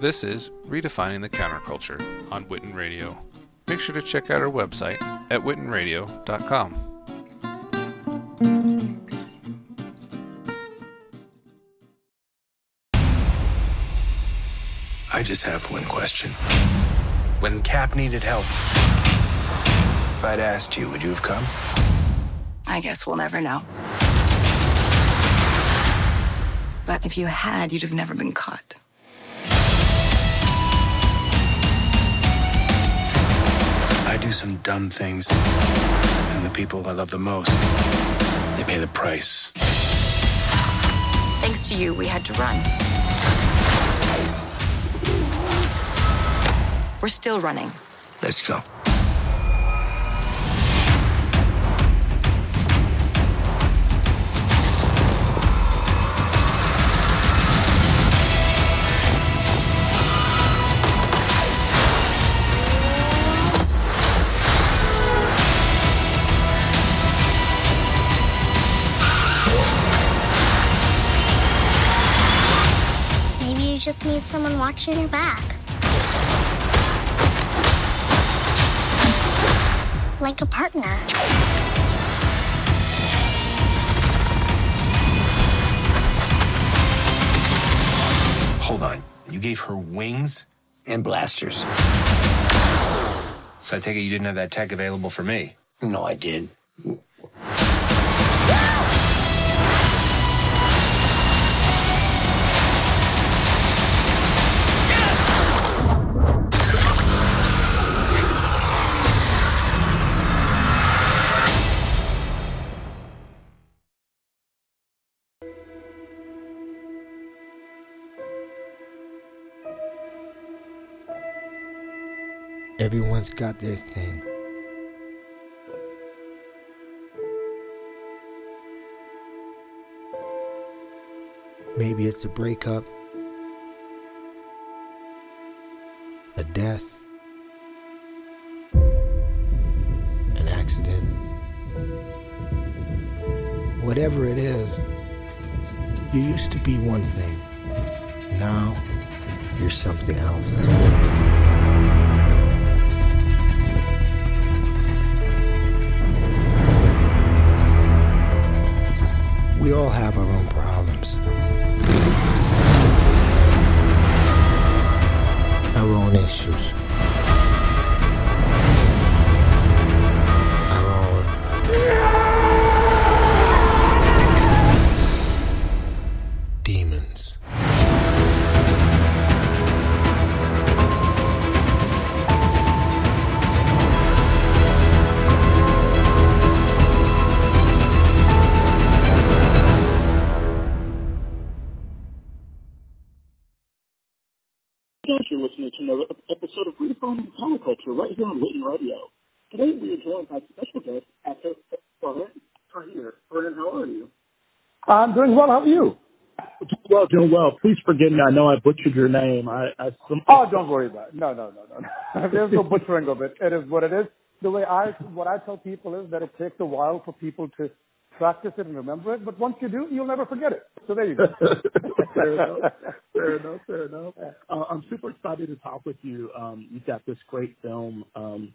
This is Redefining the Counterculture on Witten Radio. Make sure to check out our website at wittenradio.com. I just have one question. When Cap needed help, if I'd asked you, would you have come? I guess we'll never know. But if you had, you'd have never been caught. Do some dumb things, and the people I love the most, they pay the price. Thanks to you, we had to run. We're still running. Let's go. Watching your back. Like a partner. Hold on. You gave her wings and blasters. So I take it you didn't have that tech available for me. No, I did. Everyone's got their thing. Maybe it's a breakup, a death, an accident. Whatever it is, you used to be one thing. Now, you're something else. We all have our own problems. Our own issues. Today we are joined by special guest actor Farhan Tahir. Farhan, how are you? I'm doing well. How are you? Doing well, doing well. Please forgive me. I know I butchered your name. I, I some, Oh, don't worry about it. No, no, no, no. no. There's no butchering of it. It is what it is. The way I, what I tell people is that it takes a while for people to practice it and remember it, but once you do, you'll never forget it. So there you go. fair enough. Fair enough. Fair enough. Uh, I'm super excited to talk with you. Um, you've got this great film um,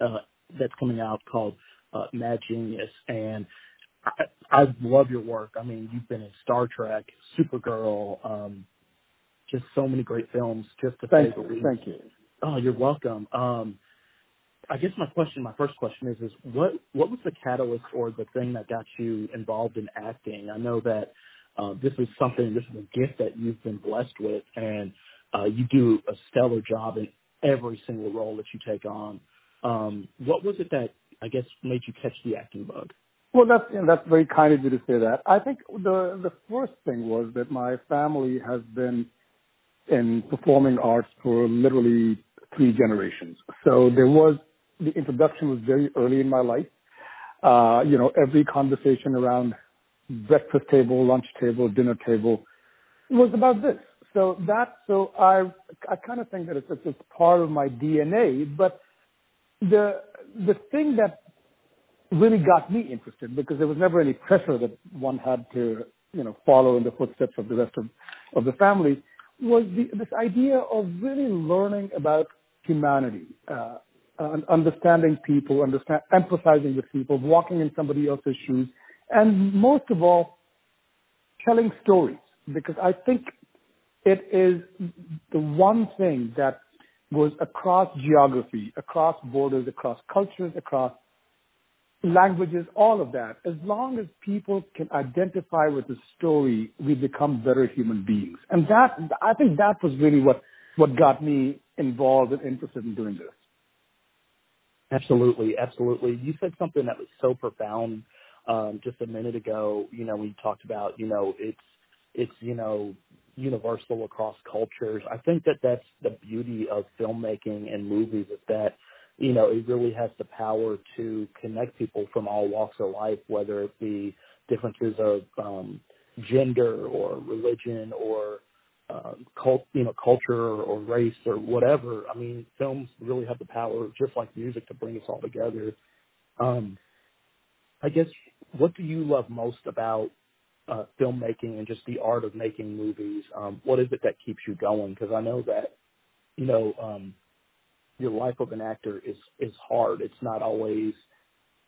uh, that's coming out called uh, Mad Genius, and I, I love your work. I mean, you've been in Star Trek, Supergirl, um, just so many great films. Just to Thank you. least. Thank you. Oh, you're welcome. Um, I guess my question, my first question is, is what what was the catalyst or the thing that got you involved in acting? I know that uh, this is something, this is a gift that you've been blessed with, and uh, you do a stellar job in every single role that you take on. Um, what was it that I guess made you catch the acting bug? Well, that's that's very kind of you to say that. I think the the first thing was that my family has been in performing arts for literally three generations. So there was the introduction was very early in my life. Uh, you know, every conversation around breakfast table, lunch table, dinner table was about this. So that, so I, I kind of think that it's, it's part of my DNA, but the, the thing that really got me interested because there was never any pressure that one had to, you know, follow in the footsteps of the rest of, of the family was the, this idea of really learning about humanity, uh, understanding people, understand, empathizing with people, walking in somebody else's shoes, and most of all, telling stories. Because I think it is the one thing that goes across geography, across borders, across cultures, across languages, all of that. As long as people can identify with the story, we become better human beings. And that, I think that was really what, what got me involved and interested in doing this. Absolutely, absolutely. You said something that was so profound um, just a minute ago. You know, you talked about, you know, it's it's you know universal across cultures. I think that that's the beauty of filmmaking and movies is that you know it really has the power to connect people from all walks of life, whether it be differences of um, gender or religion or uh, cult, you know, culture or race or whatever. I mean, films really have the power, just like music, to bring us all together. Um, I guess, what do you love most about uh, filmmaking and just the art of making movies? Um, what is it that keeps you going? Because I know that, you know, um, your life of an actor is is hard. It's not always,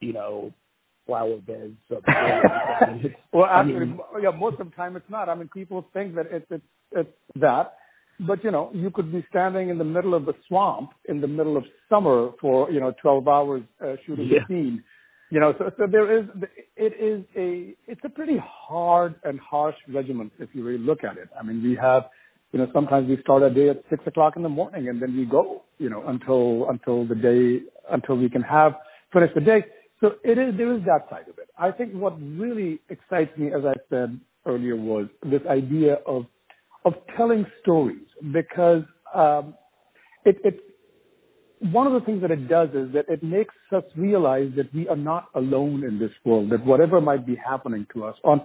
you know, flower beds. Of well, actually, I mean, yeah, most of the time it's not. I mean, people think that it's it's it's that, but you know, you could be standing in the middle of the swamp in the middle of summer for you know 12 hours uh, shooting yeah. a scene you know, so, so there is, it is a, it's a pretty hard and harsh regimen if you really look at it. I mean, we have, you know, sometimes we start a day at six o'clock in the morning and then we go, you know, until, until the day, until we can have, finish the day. So it is, there is that side of it. I think what really excites me, as I said earlier, was this idea of, of telling stories because, um, it, it, one of the things that it does is that it makes us realize that we are not alone in this world, that whatever might be happening to us on,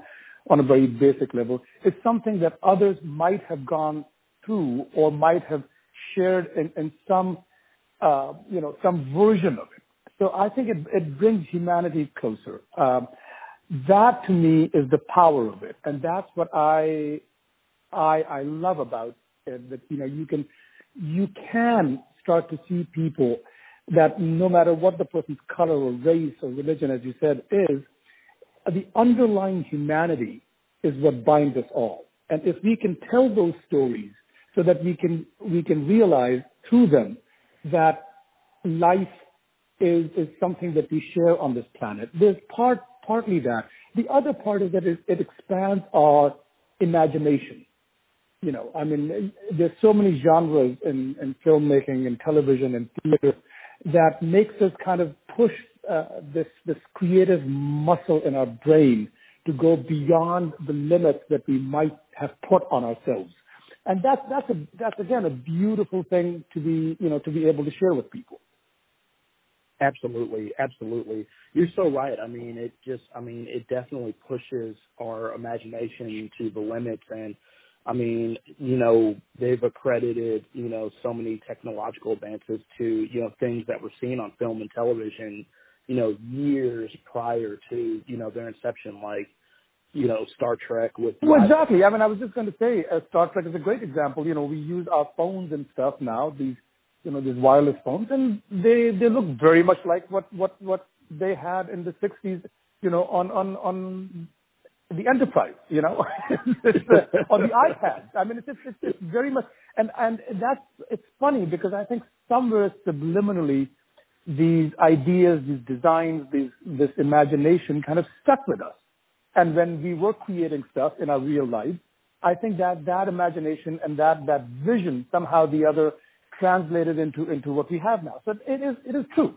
on a very basic level is something that others might have gone through or might have shared in, in some, uh, you know, some version of it. So I think it, it brings humanity closer. Um, that to me is the power of it. And that's what I, I, I love about it, that, you know, you can, you can start to see people that no matter what the person's color or race or religion, as you said, is, the underlying humanity is what binds us all. And if we can tell those stories so that we can, we can realize through them that life is, is something that we share on this planet. There's part, partly that. The other part is that it, it expands our imagination you know, I mean, there's so many genres in, in filmmaking and television and theater that makes us kind of push uh, this this creative muscle in our brain to go beyond the limits that we might have put on ourselves. And that's that's a that's again a beautiful thing to be you know to be able to share with people. Absolutely, absolutely. You're so right. I mean, it just I mean, it definitely pushes our imagination to the limits and I mean, you know, they've accredited, you know, so many technological advances to, you know, things that were seen on film and television, you know, years prior to, you know, their inception, like, you know, Star Trek with. Well, exactly. I mean, I was just going to say, uh, Star Trek is a great example. You know, we use our phones and stuff now, these, you know, these wireless phones, and they they look very much like what what what they had in the '60s, you know, on on on the enterprise, you know, on the iPad. I mean, it's, it's, it's very much, and, and that's, it's funny because I think somewhere subliminally, these ideas, these designs, these, this imagination kind of stuck with us. And when we were creating stuff in our real life, I think that that imagination and that, that vision somehow the other translated into, into what we have now. So it is, it is true.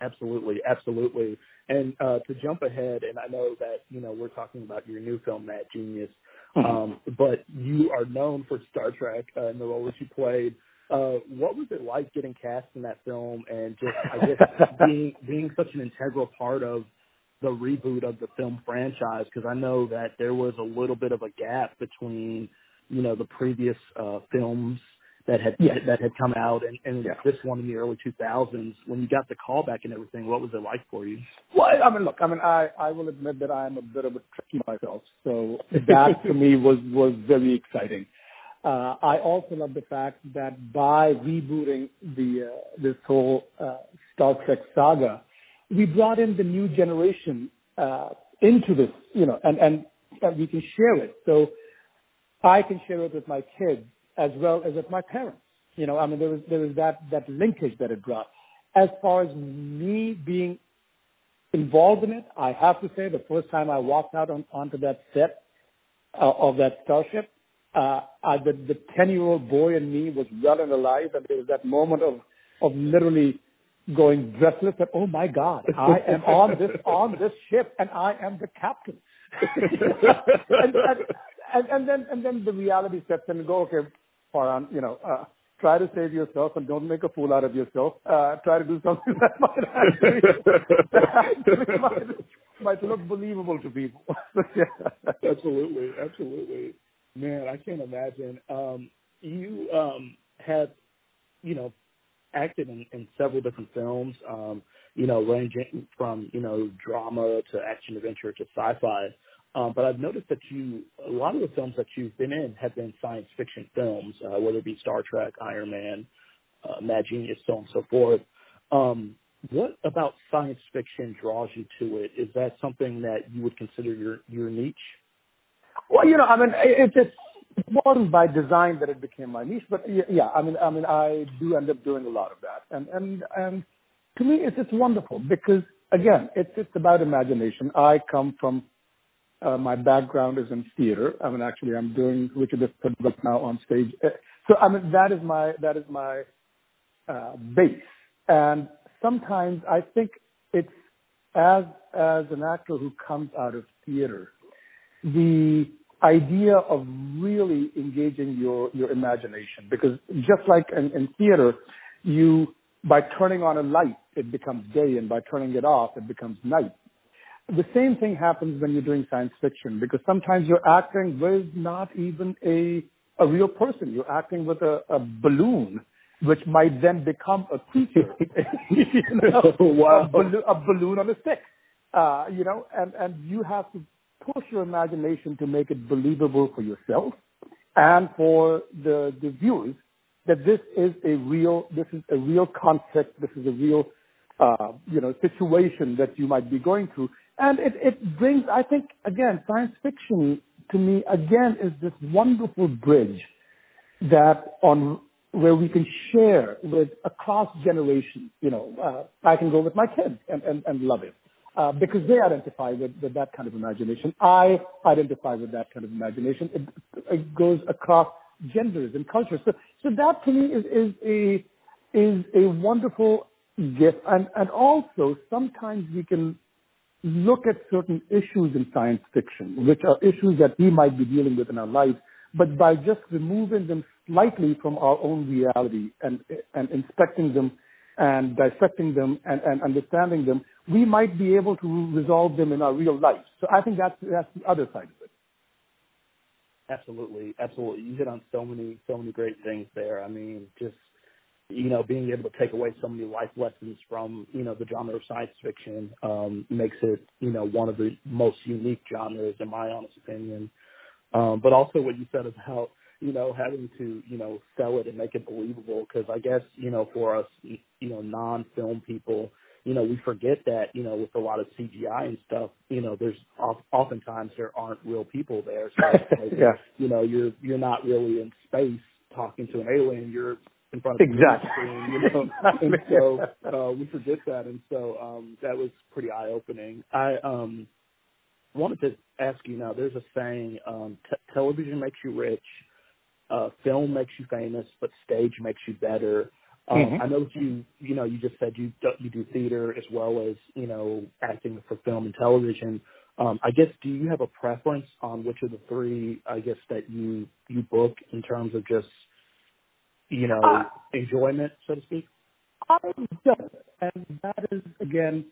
Absolutely, absolutely. And uh, to jump ahead, and I know that you know we're talking about your new film, Mad Genius, mm-hmm. um, but you are known for Star Trek uh, and the role that you played. Uh, what was it like getting cast in that film, and just I guess being being such an integral part of the reboot of the film franchise? Because I know that there was a little bit of a gap between you know the previous uh, films that had yes. that had come out and, and yeah. this one in the early 2000s when you got the callback and everything what was it like for you well i mean look i mean i i will admit that i am a bit of a Trekkie myself so that to me was was very exciting Uh, I also love the fact that by rebooting the uh, this whole uh, Star Trek saga, we brought in the new generation uh, into this, you know, and, and and we can share it. So I can share it with my kids as well as with my parents. You know, I mean, there was there was that that linkage that it brought. As far as me being involved in it, I have to say the first time I walked out on, onto that set uh, of that starship, uh, I, the the ten year old boy in me was well and alive, and there was that moment of of literally going breathless that oh my god, I am on this on this ship and I am the captain. and, and, and, and then and then the reality sets in and go okay, Farhan, you know. Uh, try to save yourself and don't make a fool out of yourself. Uh, try to do something that might actually, that actually might, might look believable to people. yeah. Absolutely, absolutely. Man, I can't imagine. Um, you um, had, you know, acted in, in several different films. Um, you know, ranging from you know drama to action adventure to sci-fi. Um, but I've noticed that you, a lot of the films that you've been in have been science fiction films, uh, whether it be Star Trek, Iron Man, uh, Mad Genius, so on and so forth. Um, what about science fiction draws you to it? Is that something that you would consider your your niche? Well, you know, I mean, it, it, wasn't by design that it became my niche, but yeah, I mean, I mean, I do end up doing a lot of that, and and and to me, it's it's wonderful because again, it's it's about imagination. I come from uh, my background is in theater. I mean, actually, I'm doing Richard the Third now on stage. Uh, so, I mean, that is my that is my uh, base. And sometimes I think it's as as an actor who comes out of theater, the idea of really engaging your your imagination because just like in, in theater, you by turning on a light it becomes day, and by turning it off it becomes night the same thing happens when you're doing science fiction because sometimes you're acting with not even a a real person. You're acting with a, a balloon, which might then become a creature. you know, wow. a, balloon, a balloon on a stick. Uh, you know, and and you have to push your imagination to make it believable for yourself and for the the viewers that this is a real this is a real concept. This is a real uh, you know situation that you might be going through and it, it brings, I think, again, science fiction to me, again, is this wonderful bridge that on where we can share with across generations. You know, uh, I can go with my kids and, and, and love it. Uh, because they identify with, with that kind of imagination. I identify with that kind of imagination. It, it goes across genders and cultures. So, so that to me is, is a is a wonderful gift. And and also sometimes we can look at certain issues in science fiction, which are issues that we might be dealing with in our lives, but by just removing them slightly from our own reality and, and inspecting them and dissecting them and, and understanding them, we might be able to resolve them in our real life. So I think that's, that's the other side of it. Absolutely, absolutely. You hit on so many, so many great things there. I mean, just you know, being able to take away so many life lessons from, you know, the genre of science fiction um, makes it, you know, one of the most unique genres in my honest opinion. Um, but also what you said about, you know, having to, you know, sell it and make it believable because I guess, you know, for us, you know, non-film people, you know, we forget that, you know, with a lot of CGI and stuff, you know, there's oftentimes there aren't real people there. So, like, yeah. you know, you're, you're not really in space talking to an alien. You're in front of exactly. the screen, you know. and so uh, we forget that, and so um, that was pretty eye opening. I um, wanted to ask you now. There's a saying: um, t- television makes you rich, uh, film makes you famous, but stage makes you better. Um, mm-hmm. I know that you, you know, you just said you do, you do theater as well as you know acting for film and television. Um, I guess do you have a preference on which of the three I guess that you you book in terms of just you know, uh, enjoyment, so to speak? I don't. And that is, again,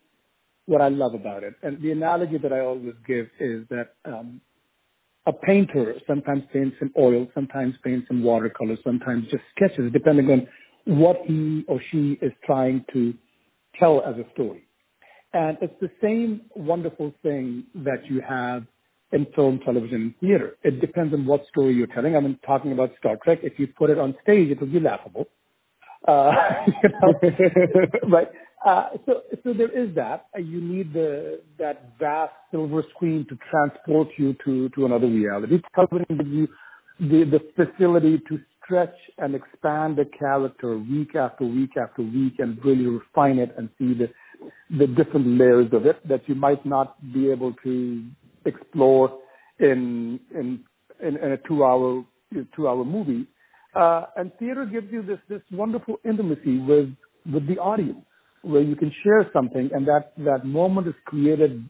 what I love about it. And the analogy that I always give is that um, a painter sometimes paints in oil, sometimes paints in watercolor, sometimes just sketches, depending on what he or she is trying to tell as a story. And it's the same wonderful thing that you have in film, television, and theater. It depends on what story you're telling. I mean, talking about Star Trek, if you put it on stage, it will be laughable. Uh, you know, right? Uh, so, so there is that. Uh, you need the that vast silver screen to transport you to to another reality. Television gives you the the facility to stretch and expand the character week after week after week and really refine it and see the the different layers of it that you might not be able to explore in in in, in a two hour two hour movie. Uh, and theater gives you this this wonderful intimacy with with the audience, where you can share something, and that that moment is created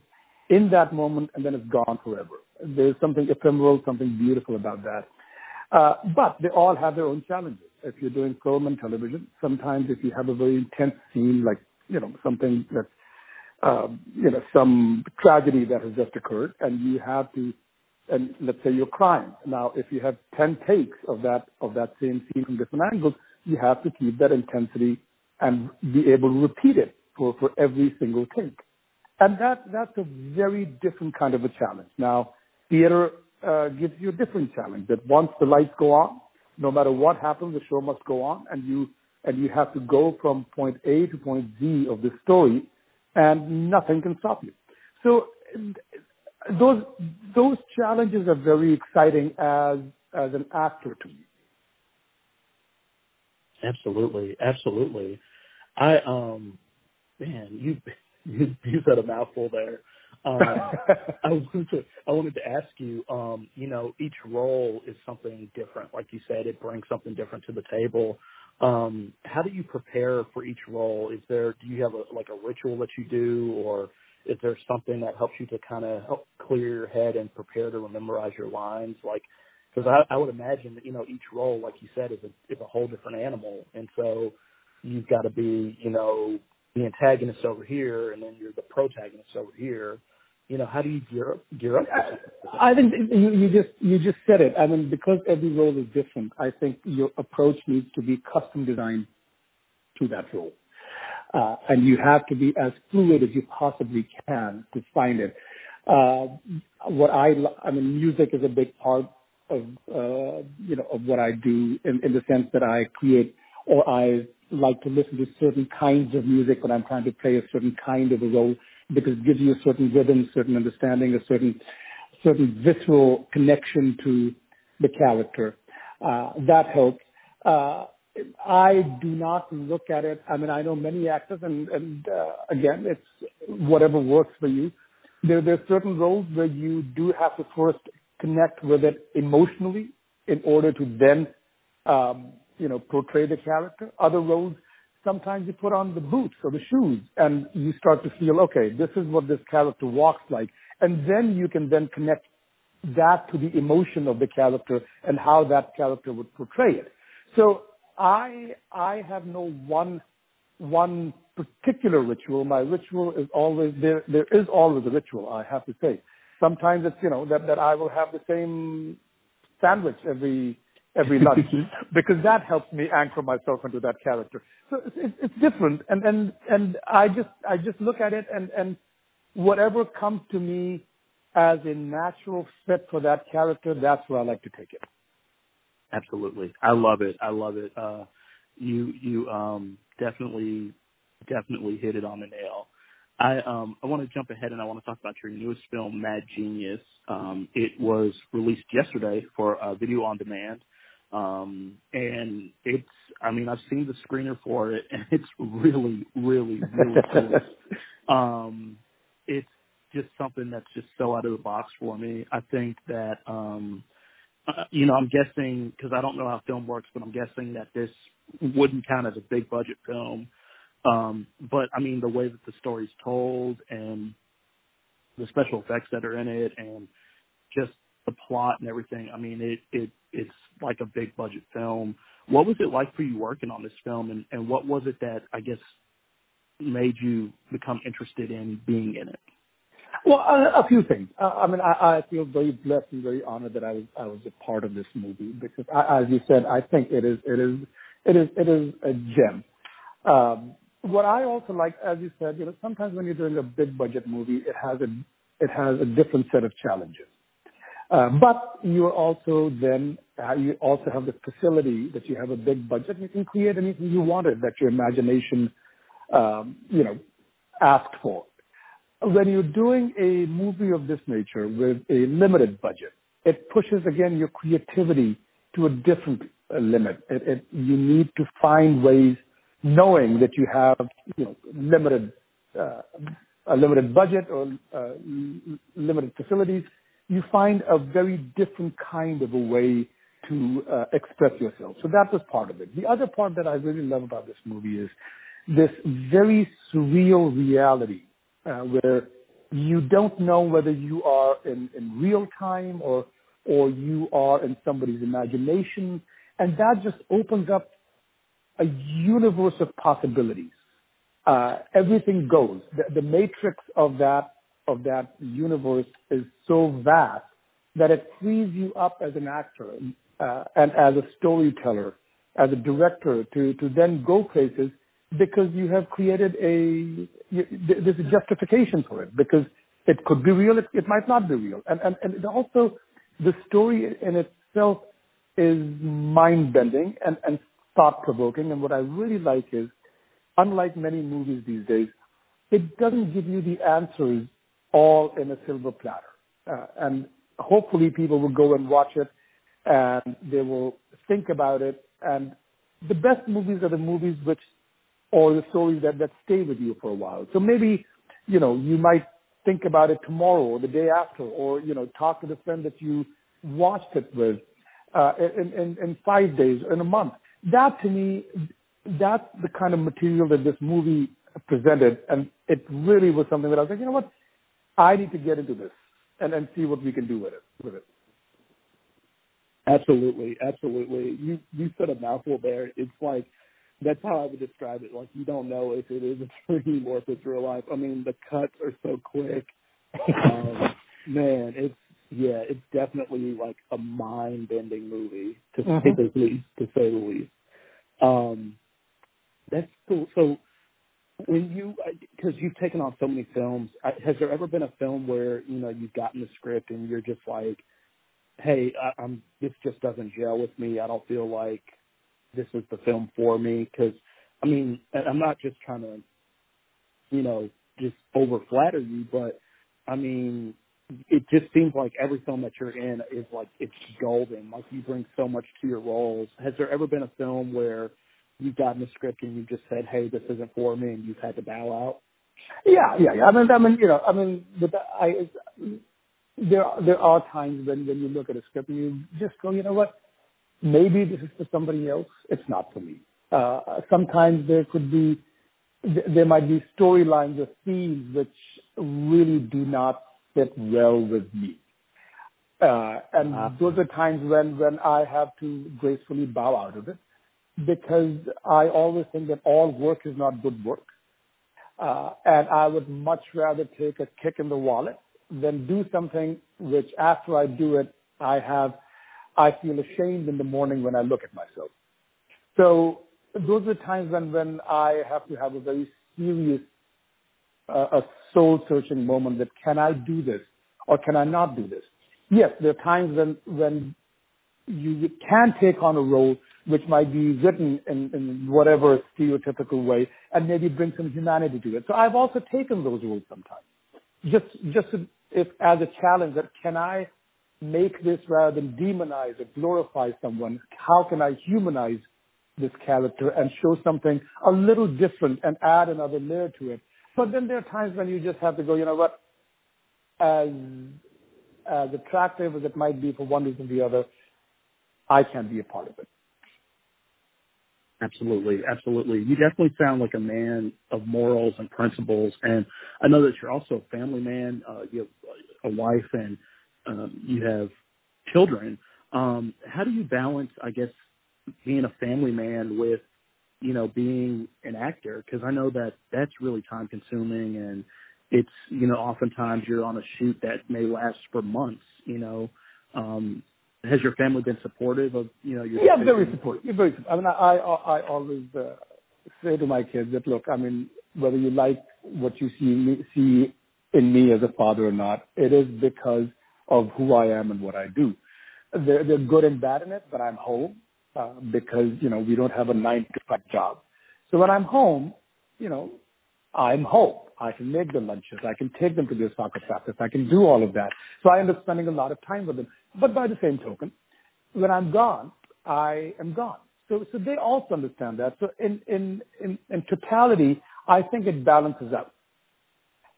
in that moment, and then it's gone forever. There's something ephemeral, something beautiful about that. Uh, but they all have their own challenges. If you're doing film and television, sometimes if you have a very intense scene, like you know something that's um, you know some tragedy that has just occurred, and you have to, and let's say you're crying. Now, if you have ten takes of that of that same scene from different angles, you have to keep that intensity and be able to repeat it for for every single take, and that that's a very different kind of a challenge. Now, theater uh, gives you a different challenge that once the lights go on, no matter what happens, the show must go on, and you and you have to go from point A to point Z of the story, and nothing can stop you. So those those challenges are very exciting as as an actor to me. Absolutely, absolutely. I um, man, you you, you said a mouthful there. Um, I wanted to I wanted to ask you, um, you know, each role is something different. Like you said, it brings something different to the table. Um, how do you prepare for each role? Is there do you have a like a ritual that you do, or is there something that helps you to kind of help clear your head and prepare to memorize your lines? Like, because I, I would imagine that you know each role, like you said, is a is a whole different animal, and so you've got to be you know the antagonist over here, and then you're the protagonist over here. You know, how do you gear up? Gear up? I think you, you just you just said it. I mean, because every role is different, I think your approach needs to be custom designed to that role, uh, and you have to be as fluid as you possibly can to find it. Uh, what I I mean, music is a big part of uh, you know of what I do in, in the sense that I create or I like to listen to certain kinds of music when I'm trying to play a certain kind of a role because it gives you a certain rhythm, certain understanding, a certain certain visceral connection to the character. Uh, that helps. Uh, I do not look at it. I mean, I know many actors, and, and uh, again, it's whatever works for you. There, there are certain roles where you do have to first connect with it emotionally in order to then, um, you know, portray the character. Other roles sometimes you put on the boots or the shoes and you start to feel, okay, this is what this character walks like. And then you can then connect that to the emotion of the character and how that character would portray it. So I, I have no one, one particular ritual. My ritual is always, there, there is always a ritual, I have to say. Sometimes it's, you know, that, that I will have the same sandwich every, every lunch because that helps me anchor myself into that character. So it's, it's different, and and and I just I just look at it and and whatever comes to me as a natural fit for that character, that's where I like to take it. Absolutely, I love it. I love it. Uh, you you um, definitely definitely hit it on the nail. I um I want to jump ahead and I want to talk about your newest film, Mad Genius. Um, it was released yesterday for uh, video on demand. Um, and it's, I mean, I've seen the screener for it and it's really, really, really cool. Um, it's just something that's just so out of the box for me. I think that, um, uh, you know, I'm guessing, cause I don't know how film works, but I'm guessing that this wouldn't count as a big budget film. Um, but I mean, the way that the story's told and the special effects that are in it and just the plot and everything. I mean, it it it's like a big budget film. What was it like for you working on this film, and and what was it that I guess made you become interested in being in it? Well, a, a few things. Uh, I mean, I, I feel very blessed and very honored that I was I was a part of this movie because, I, as you said, I think it is it is it is it is a gem. Um, what I also like, as you said, you know, sometimes when you're doing a big budget movie, it has a it has a different set of challenges but you also then uh, you also have the facility that you have a big budget. You can create anything you wanted that your imagination, um, you know, asked for. When you're doing a movie of this nature with a limited budget, it pushes again your creativity to a different uh, limit. It, it, you need to find ways, knowing that you have you know limited uh, a limited budget or limited facilities. You find a very different kind of a way to uh, express yourself. So that was part of it. The other part that I really love about this movie is this very surreal reality uh, where you don't know whether you are in, in real time or or you are in somebody's imagination, and that just opens up a universe of possibilities. Uh, everything goes. The, the matrix of that of that universe is so vast that it frees you up as an actor uh, and as a storyteller, as a director, to to then go places because you have created a there's a justification for it because it could be real, it, it might not be real, and and and also the story in itself is mind bending and and thought provoking. And what I really like is, unlike many movies these days, it doesn't give you the answers all in a silver platter, uh, and hopefully people will go and watch it and they will think about it. And the best movies are the movies which or the stories that, that stay with you for a while. So maybe, you know, you might think about it tomorrow or the day after, or, you know, talk to the friend that you watched it with, uh, in, in, in five days, in a month. That to me, that's the kind of material that this movie presented. And it really was something that I was like, you know what? I need to get into this and, and see what we can do with it, with it. Absolutely, absolutely. You you said a mouthful there. It's like that's how I would describe it. Like you don't know if it is a dream or if it's real life. I mean, the cuts are so quick. Um, man, it's yeah, it's definitely like a mind bending movie to mm-hmm. say the least. To say the least. Um, that's cool. So when you uh, because you've taken on so many films, has there ever been a film where you know you've gotten the script and you're just like, hey, I, I'm this just doesn't gel with me. I don't feel like this is the film for me because I mean I'm not just trying to you know just over flatter you, but I mean it just seems like every film that you're in is like it's golden. Like you bring so much to your roles. Has there ever been a film where you've gotten the script and you've just said, "Hey, this isn't for me," and you've had to bow out? Yeah, yeah, yeah. I mean, I mean, you know, I mean, but I there there are times when when you look at a script and you just go, you know what, maybe this is for somebody else. It's not for me. Uh, sometimes there could be, there might be storylines or themes which really do not fit well with me. Uh, and uh, those are times when, when I have to gracefully bow out of it because I always think that all work is not good work. Uh, and I would much rather take a kick in the wallet than do something which after I do it, I have I feel ashamed in the morning when I look at myself. So those are times when, when I have to have a very serious, uh, a soul searching moment that can I do this or can I not do this? Yes, there are times when, when you can take on a role which might be written in, in whatever stereotypical way and maybe bring some humanity to it. So I've also taken those roles sometimes. Just, just if, as a challenge that can I make this rather than demonize or glorify someone, how can I humanize this character and show something a little different and add another layer to it? But then there are times when you just have to go, you know what, as as attractive as it might be for one reason or the other, I can't be a part of it. Absolutely, absolutely. You definitely sound like a man of morals and principles, and I know that you're also a family man. Uh, you have a wife and um, you have children. Um, how do you balance, I guess, being a family man with, you know, being an actor? Because I know that that's really time consuming, and it's, you know, oftentimes you're on a shoot that may last for months. You know, um, has your family been supportive of, you know, your? Yeah, decision? very supportive. Very. Supportive. I mean, I I, I always uh, say to my kids that look, I mean, whether you like what you see me, see in me as a father or not, it is because of who I am and what I do. They're, they're good and bad in it, but I'm home uh, because you know we don't have a nine to five job. So when I'm home, you know, I'm home. I can make the lunches. I can take them to their soccer practice. I can do all of that. So I end up spending a lot of time with them. But by the same token, when I'm gone, I am gone. So, so they also understand that. So in, in, in, in totality, I think it balances out.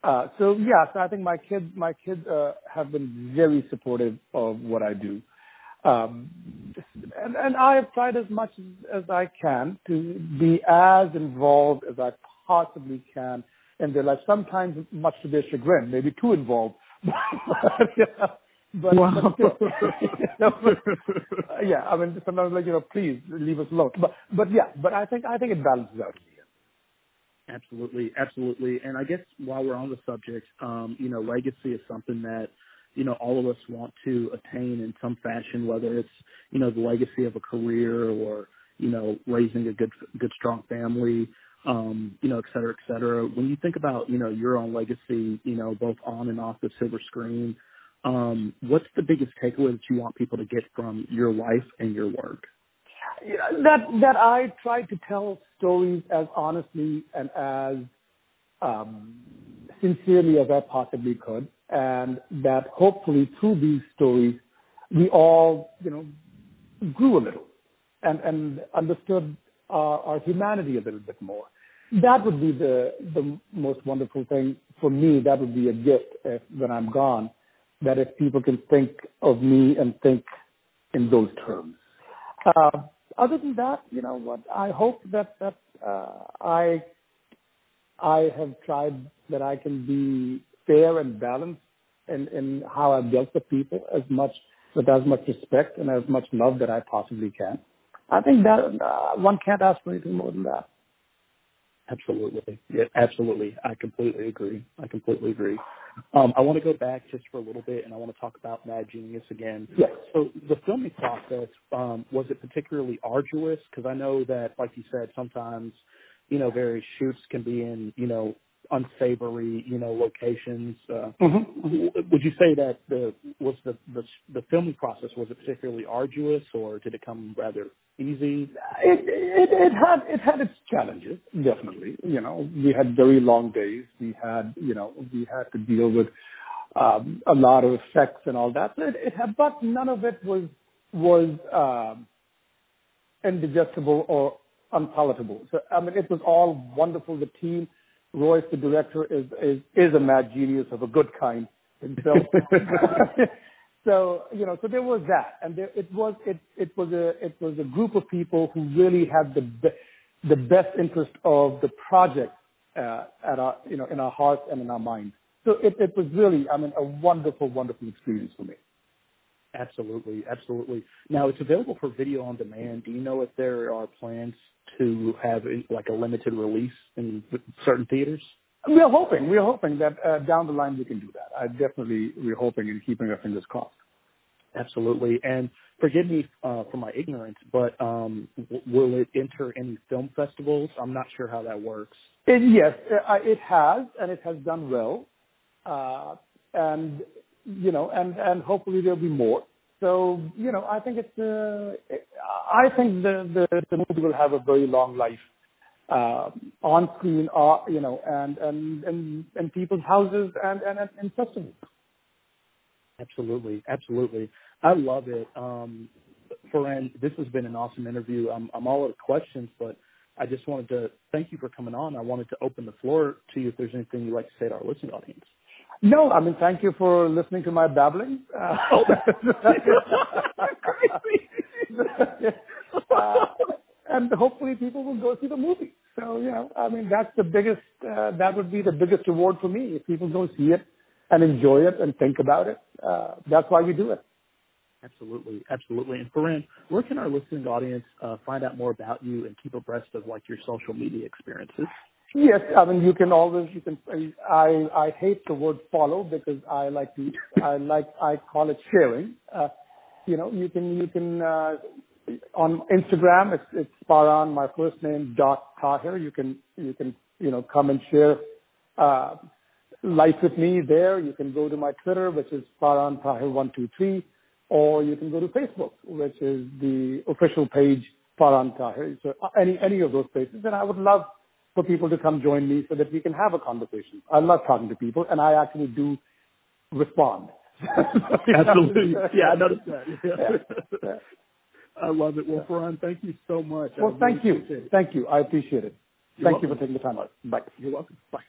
Uh, so yes, I think my kids, my kids, uh, have been very supportive of what I do. Um, and, and I have tried as much as I can to be as involved as I possibly can in their life. Sometimes much to their chagrin, maybe too involved. yeah. But, wow. but, you know, but, uh, yeah, I mean, sometimes like you know, please leave us alone. But but yeah, but I think I think it balances out. Absolutely, absolutely. And I guess while we're on the subject, um, you know, legacy is something that you know all of us want to attain in some fashion, whether it's you know the legacy of a career or you know raising a good good strong family, um, you know, et cetera, et cetera. When you think about you know your own legacy, you know, both on and off the silver screen um, what's the biggest takeaway that you want people to get from your life and your work? That that I try to tell stories as honestly and as um, sincerely as I possibly could, and that hopefully through these stories we all, you know, grew a little and and understood our, our humanity a little bit more. That would be the the most wonderful thing for me. That would be a gift if, when I'm gone that if people can think of me and think in those terms. Uh, other than that, you know what? I hope that that uh, I I have tried that I can be fair and balanced in, in how I dealt with people as much with as much respect and as much love that I possibly can. I think that uh, one can't ask for anything more than that. Absolutely. Yeah, absolutely. I completely agree. I completely agree. Um, I want to go back just for a little bit, and I want to talk about Mad Genius again. Yes. So the filming process um, was it particularly arduous? Because I know that, like you said, sometimes you know various shoots can be in you know unsavory you know locations. Uh, mm-hmm. Would you say that the was the, the the filming process was it particularly arduous, or did it come rather easy? It, it it had it had its challenges, definitely. You know, we had very long days. We had you know we had to deal with um, a lot of effects and all that. So it, it had, but none of it was was um, indigestible or unpalatable. So I mean, it was all wonderful. The team, Royce, the director, is is is a mad genius of a good kind so you know, so there was that, and there, it was it it was a it was a group of people who really had the be, the best interest of the project uh, at our you know in our hearts and in our minds. So it it was really I mean a wonderful wonderful experience for me. Absolutely, absolutely. Now it's available for video on demand. Do you know if there are plans to have like a limited release in certain theaters? We're hoping. We're hoping that uh, down the line we can do that. I definitely we're hoping and keeping our fingers crossed. Absolutely. And forgive me uh, for my ignorance, but um, w- will it enter any film festivals? I'm not sure how that works. It, yes, uh, it has, and it has done well. Uh, and you know, and and hopefully there'll be more. So you know, I think it's. Uh, I think the, the the movie will have a very long life uh, on screen, uh, you know, and and and in people's houses and and and festivals. Absolutely, absolutely. I love it. Um, Farhan, this has been an awesome interview. I'm I'm all out of questions, but I just wanted to thank you for coming on. I wanted to open the floor to you if there's anything you'd like to say to our listening audience. No, I mean, thank you for listening to my babbling. Uh, uh, and hopefully people will go see the movie. So, you know, I mean, that's the biggest, uh, that would be the biggest reward for me. If people go see it and enjoy it and think about it, uh, that's why we do it. Absolutely, absolutely. And Farhan, where can our listening audience uh, find out more about you and keep abreast of like your social media experiences? Yes, I mean you can always you can. I I hate the word follow because I like to I like I call it sharing. Uh, you know you can you can uh, on Instagram it's it's Farhan my first name dot Tahir. You can you can you know come and share uh, life with me there. You can go to my Twitter, which is Farhan Tahir123, or you can go to Facebook, which is the official page Farhan Tahir. So uh, any any of those places, and I would love for people to come join me so that we can have a conversation. I love talking to people, and I actually do respond. Absolutely. Yeah, I noticed that. Yeah. Yeah. I love it. Well, Farhan, thank you so much. I Well, thank really you. Thank you. I appreciate it. You're Thank you for taking the time out. Bye. You're welcome. Bye.